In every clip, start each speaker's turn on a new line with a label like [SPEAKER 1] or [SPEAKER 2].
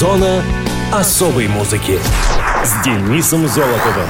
[SPEAKER 1] Зона особой музыки с Денисом Золотовым.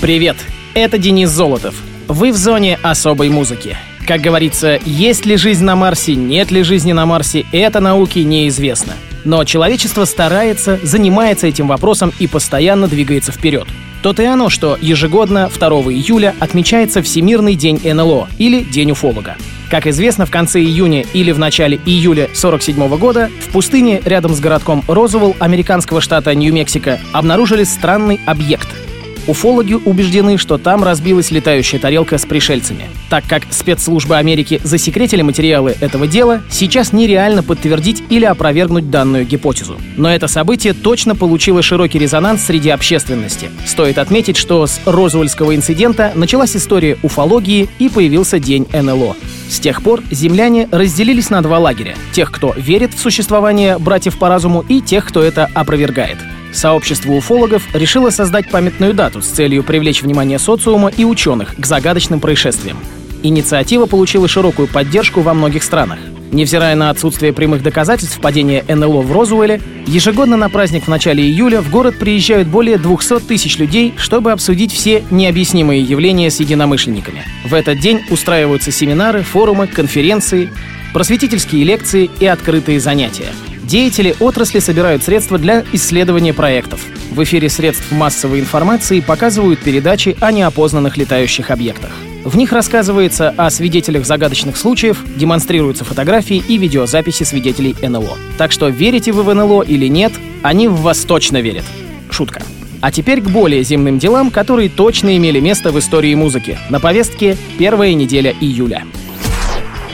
[SPEAKER 2] Привет, это Денис Золотов. Вы в зоне особой музыки. Как говорится, есть ли жизнь на Марсе, нет ли жизни на Марсе, это науке неизвестно. Но человечество старается, занимается этим вопросом и постоянно двигается вперед. То и оно, что ежегодно 2 июля отмечается Всемирный день НЛО или День уфолога. Как известно, в конце июня или в начале июля 1947 года в пустыне рядом с городком Розуэлл американского штата Нью-Мексико обнаружили странный объект — Уфологи убеждены, что там разбилась летающая тарелка с пришельцами. Так как спецслужбы Америки засекретили материалы этого дела, сейчас нереально подтвердить или опровергнуть данную гипотезу. Но это событие точно получило широкий резонанс среди общественности. Стоит отметить, что с Розуэльского инцидента началась история уфологии и появился День НЛО. С тех пор земляне разделились на два лагеря. Тех, кто верит в существование братьев по разуму, и тех, кто это опровергает. Сообщество уфологов решило создать памятную дату с целью привлечь внимание социума и ученых к загадочным происшествиям. Инициатива получила широкую поддержку во многих странах. Невзирая на отсутствие прямых доказательств падения НЛО в Розуэле, ежегодно на праздник в начале июля в город приезжают более 200 тысяч людей, чтобы обсудить все необъяснимые явления с единомышленниками. В этот день устраиваются семинары, форумы, конференции, просветительские лекции и открытые занятия – Деятели отрасли собирают средства для исследования проектов. В эфире средств массовой информации показывают передачи о неопознанных летающих объектах. В них рассказывается о свидетелях загадочных случаев, демонстрируются фотографии и видеозаписи свидетелей НЛО. Так что верите вы в НЛО или нет, они в вас точно верят. Шутка. А теперь к более земным делам, которые точно имели место в истории музыки. На повестке первая неделя июля.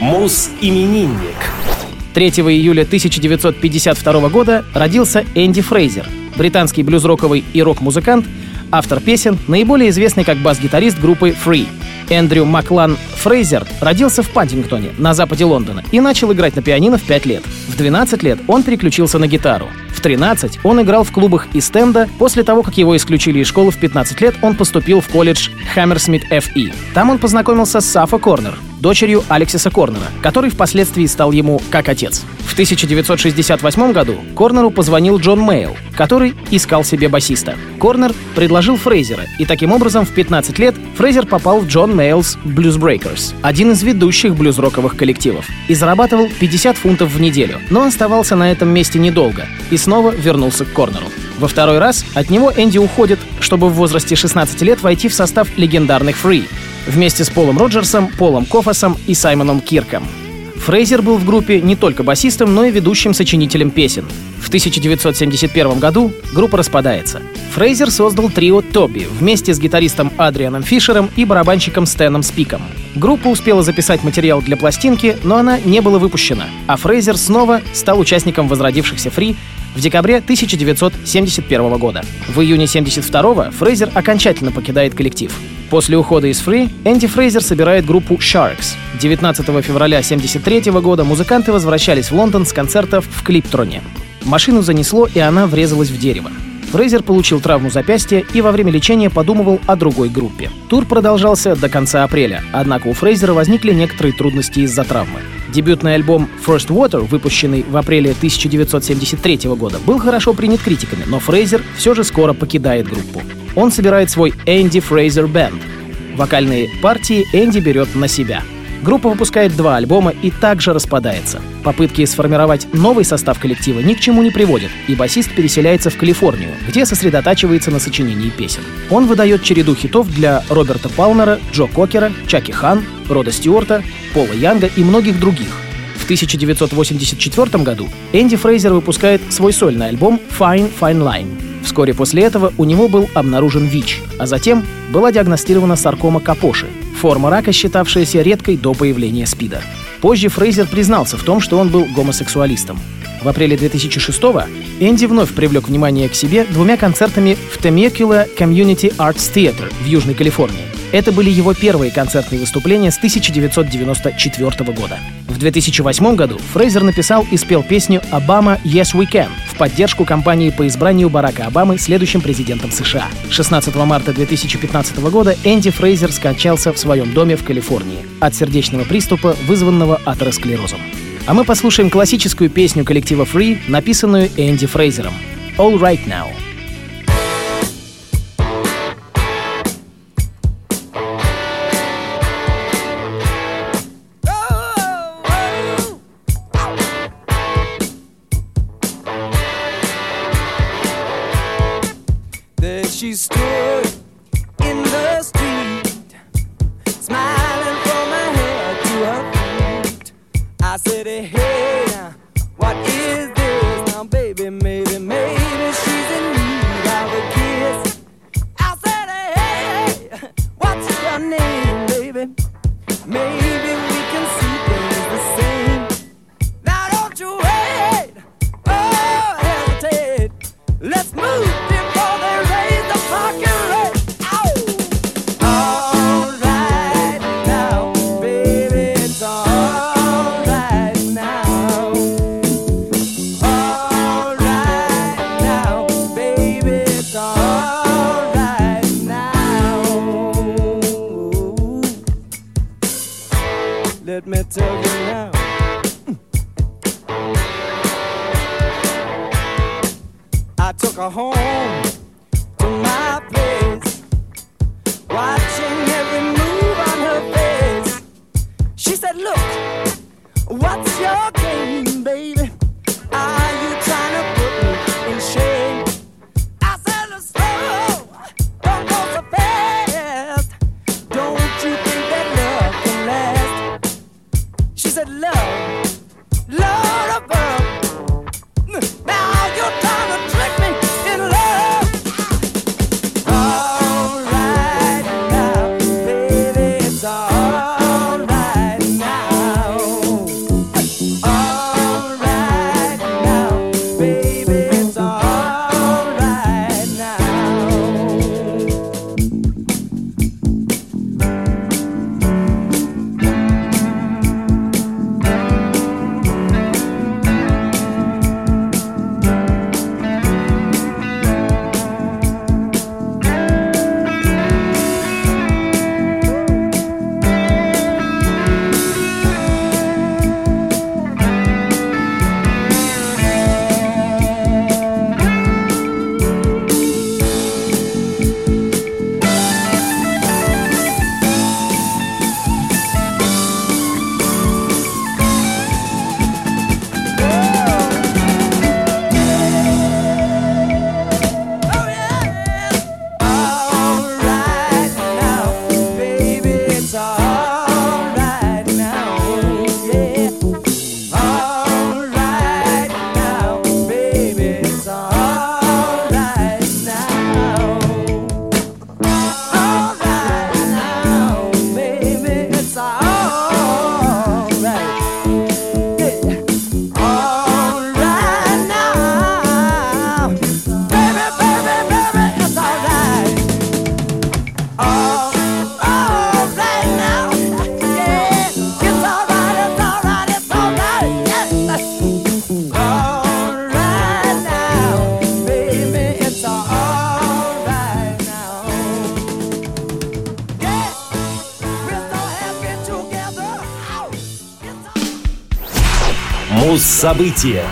[SPEAKER 1] Мус-именинник.
[SPEAKER 2] 3 июля 1952 года родился Энди Фрейзер, британский блюз-роковый и рок-музыкант, автор песен, наиболее известный как бас-гитарист группы Free. Эндрю Маклан Фрейзер родился в Пантингтоне, на западе Лондона, и начал играть на пианино в 5 лет. В 12 лет он переключился на гитару. В 13 он играл в клубах и стенда. После того, как его исключили из школы в 15 лет, он поступил в колледж Hammersmith FE. Там он познакомился с Саффо Корнер, дочерью Алексиса Корнера, который впоследствии стал ему как отец. В 1968 году Корнеру позвонил Джон Мейолл, который искал себе басиста. Корнер предложил Фрейзера, и таким образом в 15 лет Фрейзер попал в John Mayall's Bluesbreakers, один из ведущих блюз-роковых коллективов, и зарабатывал 50 фунтов в неделю, но оставался на этом месте недолго и снова вернулся к Корнеру. Во второй раз от него Энди уходит, чтобы в возрасте 16 лет войти в состав легендарных Free, вместе с Полом Роджерсом, Полом Кофасом и Саймоном Кирком. Фрейзер был в группе не только басистом, но и ведущим сочинителем песен. В 1971 году группа распадается. Фрейзер создал трио Тоби вместе с гитаристом Адрианом Фишером и барабанщиком Стэном Спиком. Группа успела записать материал для пластинки, но она не была выпущена, а Фрейзер снова стал участником возродившихся Фри в декабре 1971 года. В июне 1972 Фрейзер окончательно покидает коллектив. После ухода из Free Энди Фрейзер собирает группу Sharks. 19 февраля 1973 года музыканты возвращались в Лондон с концертов в Клиптроне. Машину занесло, и она врезалась в дерево. Фрейзер получил травму запястья и во время лечения подумывал о другой группе. Тур продолжался до конца апреля, однако у Фрейзера возникли некоторые трудности из-за травмы. Дебютный альбом First Water, выпущенный в апреле 1973 года, был хорошо принят критиками, но Фрейзер все же скоро покидает группу. Он собирает свой Энди Фрейзер Бенд. Вокальные партии Энди берет на себя — Группа выпускает два альбома и также распадается. Попытки сформировать новый состав коллектива ни к чему не приводят, и басист переселяется в Калифорнию, где сосредотачивается на сочинении песен. Он выдает череду хитов для Роберта Палмера, Джо Кокера, Чаки Хан, Рода Стюарта, Пола Янга и многих других. В 1984 году Энди Фрейзер выпускает свой сольный альбом Fine Fine Line. Вскоре после этого у него был обнаружен ВИЧ, а затем была диагностирована саркома Капоши, форма рака, считавшаяся редкой до появления СПИДа. Позже Фрейзер признался в том, что он был гомосексуалистом. В апреле 2006-го Энди вновь привлек внимание к себе двумя концертами в Temecula Community Arts Theater в Южной Калифорнии. Это были его первые концертные выступления с 1994 года. В 2008 году Фрейзер написал и спел песню «Обама Yes We Can» поддержку кампании по избранию Барака Обамы следующим президентом США. 16 марта 2015 года Энди Фрейзер скончался в своем доме в Калифорнии от сердечного приступа, вызванного атеросклерозом. А мы послушаем классическую песню коллектива Free, написанную Энди Фрейзером. All Right Now.
[SPEAKER 3] city. Hey. Me tell you now. I took her home
[SPEAKER 1] Муз-события.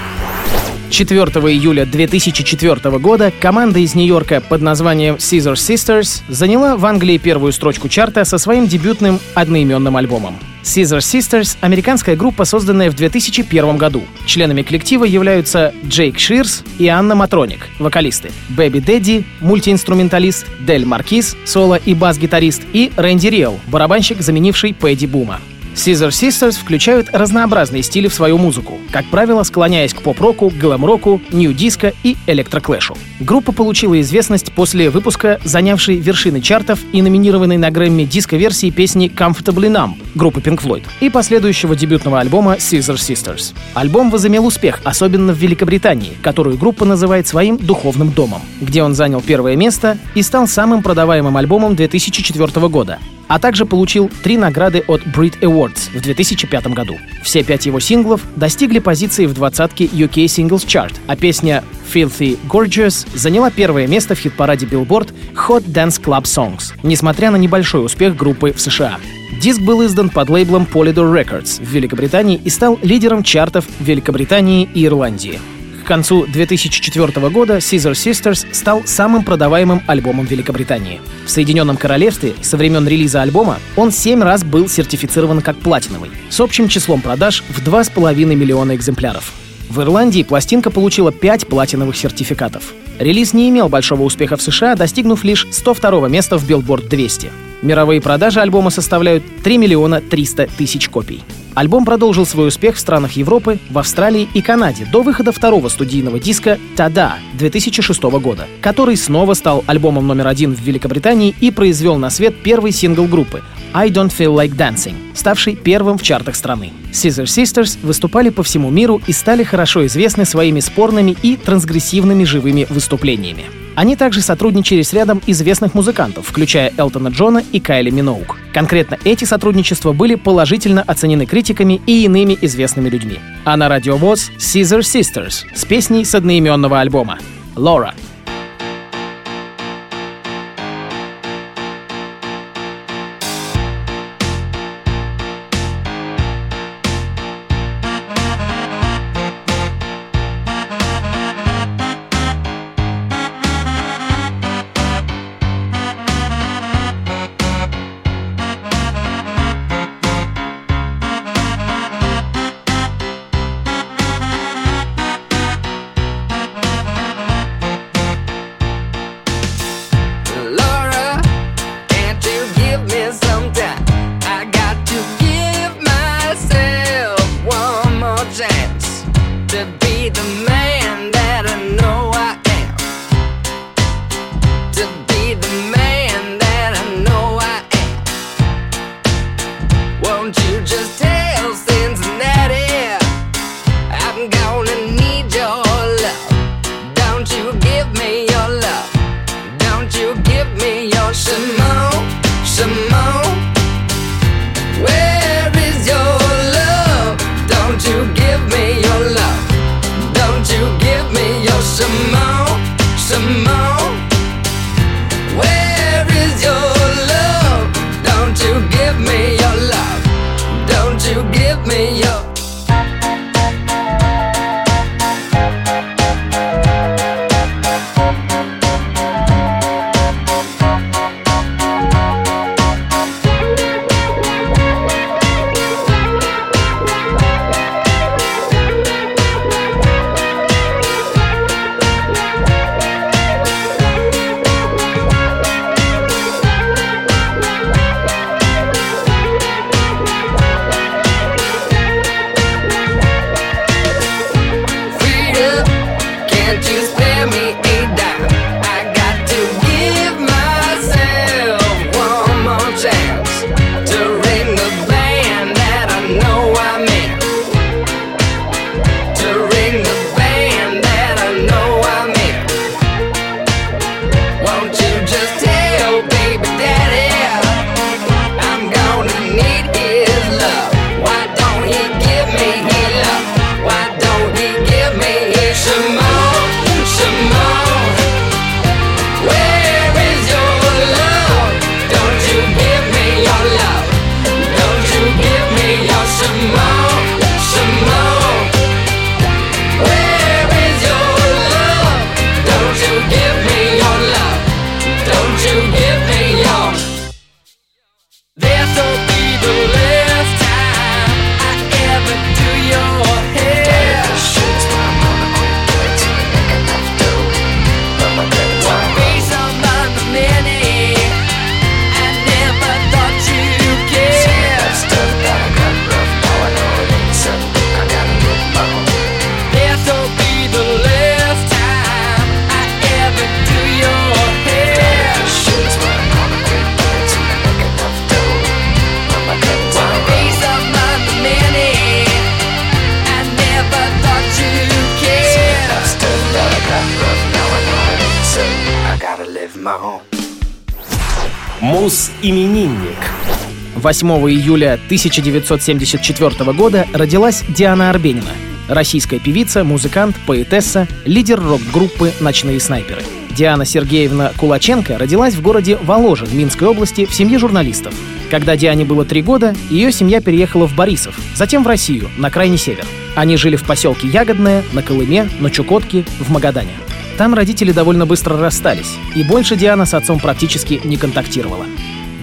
[SPEAKER 2] 4 июля 2004 года команда из Нью-Йорка под названием Scissor Sisters заняла в Англии первую строчку чарта со своим дебютным одноименным альбомом. Scissor Sisters — американская группа, созданная в 2001 году. Членами коллектива являются Джейк Ширс и Анна Матроник, вокалисты, Бэби Дэдди, мультиинструменталист, Дель Маркиз, соло и бас-гитарист, и Рэнди Риэл, барабанщик, заменивший Пэдди Бума. Scissor Sisters включают разнообразные стили в свою музыку, как правило, склоняясь к поп-року, глэм-року, нью-диско и электроклэшу. Группа получила известность после выпуска, занявшей вершины чартов и номинированной на Грэмми диско-версии песни Comfortably Numb группы Pink Floyd и последующего дебютного альбома Scissor Sisters. Альбом возымел успех, особенно в Великобритании, которую группа называет своим духовным домом, где он занял первое место и стал самым продаваемым альбомом 2004 года, а также получил три награды от Brit Awards в 2005 году. Все пять его синглов достигли позиции в двадцатке UK Singles Chart, а песня Filthy Gorgeous заняла первое место в хит-параде Billboard Hot Dance Club Songs, несмотря на небольшой успех группы в США.
[SPEAKER 1] Диск был издан под лейблом Polydor Records в Великобритании и стал лидером чартов Великобритании и Ирландии. Концу 2004 года Caesar Sisters стал самым продаваемым альбомом Великобритании. В Соединенном Королевстве со времен релиза альбома он семь раз был сертифицирован как платиновый, с общим числом продаж в 2,5 миллиона экземпляров. В Ирландии пластинка получила 5 платиновых сертификатов. Релиз не имел большого успеха в США, достигнув лишь 102 места в Billboard 200. Мировые продажи альбома составляют 3 миллиона 300 тысяч копий. Альбом продолжил свой успех в странах Европы, в Австралии и Канаде до выхода второго студийного диска «Тада» 2006 года, который снова стал альбомом номер один в Великобритании и произвел на свет первый сингл группы «I Don't Feel Like Dancing», ставший первым в чартах страны. Caesar Sisters выступали по всему миру и стали хорошо известны своими спорными и трансгрессивными живыми выступлениями. Они также сотрудничали с рядом известных музыкантов, включая Элтона Джона и Кайли Миноук. Конкретно эти сотрудничества были положительно оценены критиками и иными известными людьми. А на радио ВОЗ Caesar Sisters с песней с одноименного альбома «Лора».
[SPEAKER 2] Мус-именинник.
[SPEAKER 1] 8 июля 1974 года родилась Диана Арбенина, российская певица, музыкант, поэтесса, лидер рок-группы «Ночные снайперы».
[SPEAKER 2] Диана Сергеевна Кулаченко родилась в городе Воложин Минской области в семье журналистов. Когда Диане было три года, ее семья переехала в Борисов, затем в Россию, на крайний север. Они жили в поселке Ягодное, на Колыме, на Чукотке, в Магадане. Там родители довольно быстро расстались, и больше Диана с отцом практически не контактировала.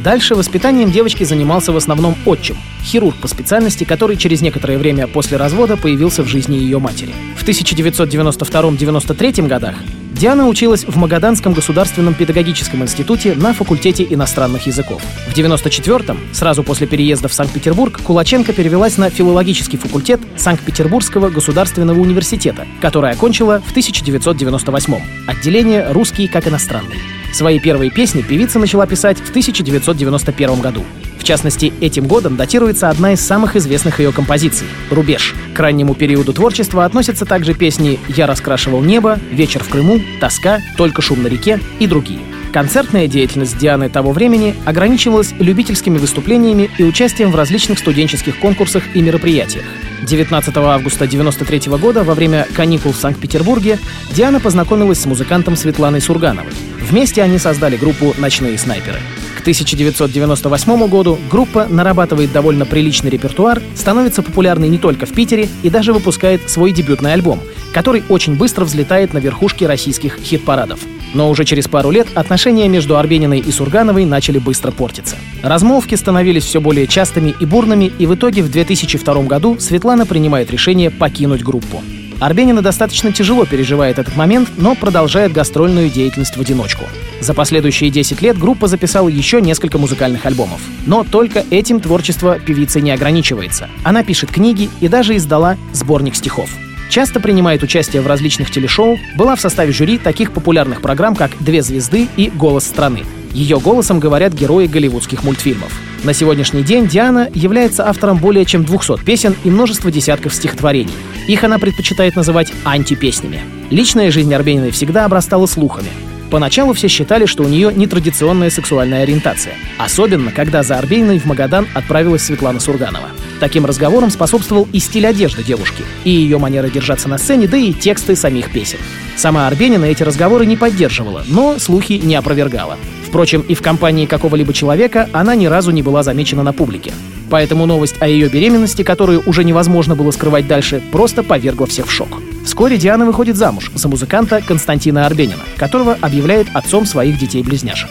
[SPEAKER 2] Дальше воспитанием девочки занимался в основном отчим, хирург по специальности, который через некоторое время после развода появился в жизни ее матери. В 1992-93 годах Диана училась в Магаданском государственном педагогическом институте на факультете иностранных языков. В 94-м, сразу после переезда в Санкт-Петербург, Кулаченко перевелась на филологический факультет Санкт-Петербургского государственного университета, который окончила в 1998-м. Отделение «Русский как иностранный». Свои первые песни певица начала писать в 1991 году. В частности, этим годом датируется одна из самых известных ее композиций — «Рубеж». К раннему периоду творчества относятся также песни «Я раскрашивал небо», «Вечер в Крыму», «Тоска», «Только шум на реке» и другие. Концертная деятельность Дианы того времени ограничивалась любительскими выступлениями и участием в различных студенческих конкурсах и мероприятиях. 19 августа 1993 года во время каникул в Санкт-Петербурге Диана познакомилась с музыкантом Светланой Сургановой. Вместе они создали группу «Ночные снайперы». 1998 году группа нарабатывает довольно приличный репертуар, становится популярной не только в Питере и даже выпускает свой дебютный альбом, который очень быстро взлетает на верхушке российских хит-парадов. Но уже через пару лет отношения между Арбениной и Сургановой начали быстро портиться. Размолвки становились все более частыми и бурными, и в итоге в 2002 году Светлана принимает решение покинуть группу. Арбенина достаточно тяжело переживает этот момент, но продолжает гастрольную деятельность в одиночку. За последующие 10 лет группа записала еще несколько музыкальных альбомов. Но только этим творчество певицы не ограничивается. Она пишет книги и даже издала сборник стихов. Часто принимает участие в различных телешоу, была в составе жюри таких популярных программ, как «Две звезды» и «Голос страны». Ее голосом говорят герои голливудских мультфильмов. На сегодняшний день Диана является автором более чем 200 песен и множества десятков стихотворений. Их она предпочитает называть антипеснями. Личная жизнь Арбениной всегда обрастала слухами. Поначалу все считали, что у нее нетрадиционная сексуальная ориентация. Особенно, когда за Арбениной в Магадан отправилась Светлана Сурганова. Таким разговорам способствовал и стиль одежды девушки, и ее манера держаться на сцене, да и тексты самих песен. Сама Арбенина эти разговоры не поддерживала, но слухи не опровергала. Впрочем, и в компании какого-либо человека она ни разу не была замечена на публике. Поэтому новость о ее беременности, которую уже невозможно было скрывать дальше, просто повергла всех в шок. Вскоре Диана выходит замуж за музыканта Константина Арбенина, которого объявляет отцом своих детей-близняшек.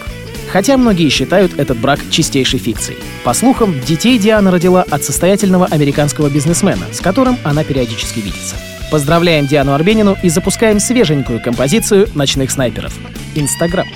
[SPEAKER 2] Хотя многие считают этот брак чистейшей фикцией. По слухам, детей Диана родила от состоятельного американского бизнесмена, с которым она периодически видится. Поздравляем Диану Арбенину и запускаем свеженькую композицию «Ночных снайперов». Инстаграм.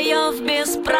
[SPEAKER 4] краев без
[SPEAKER 1] прав.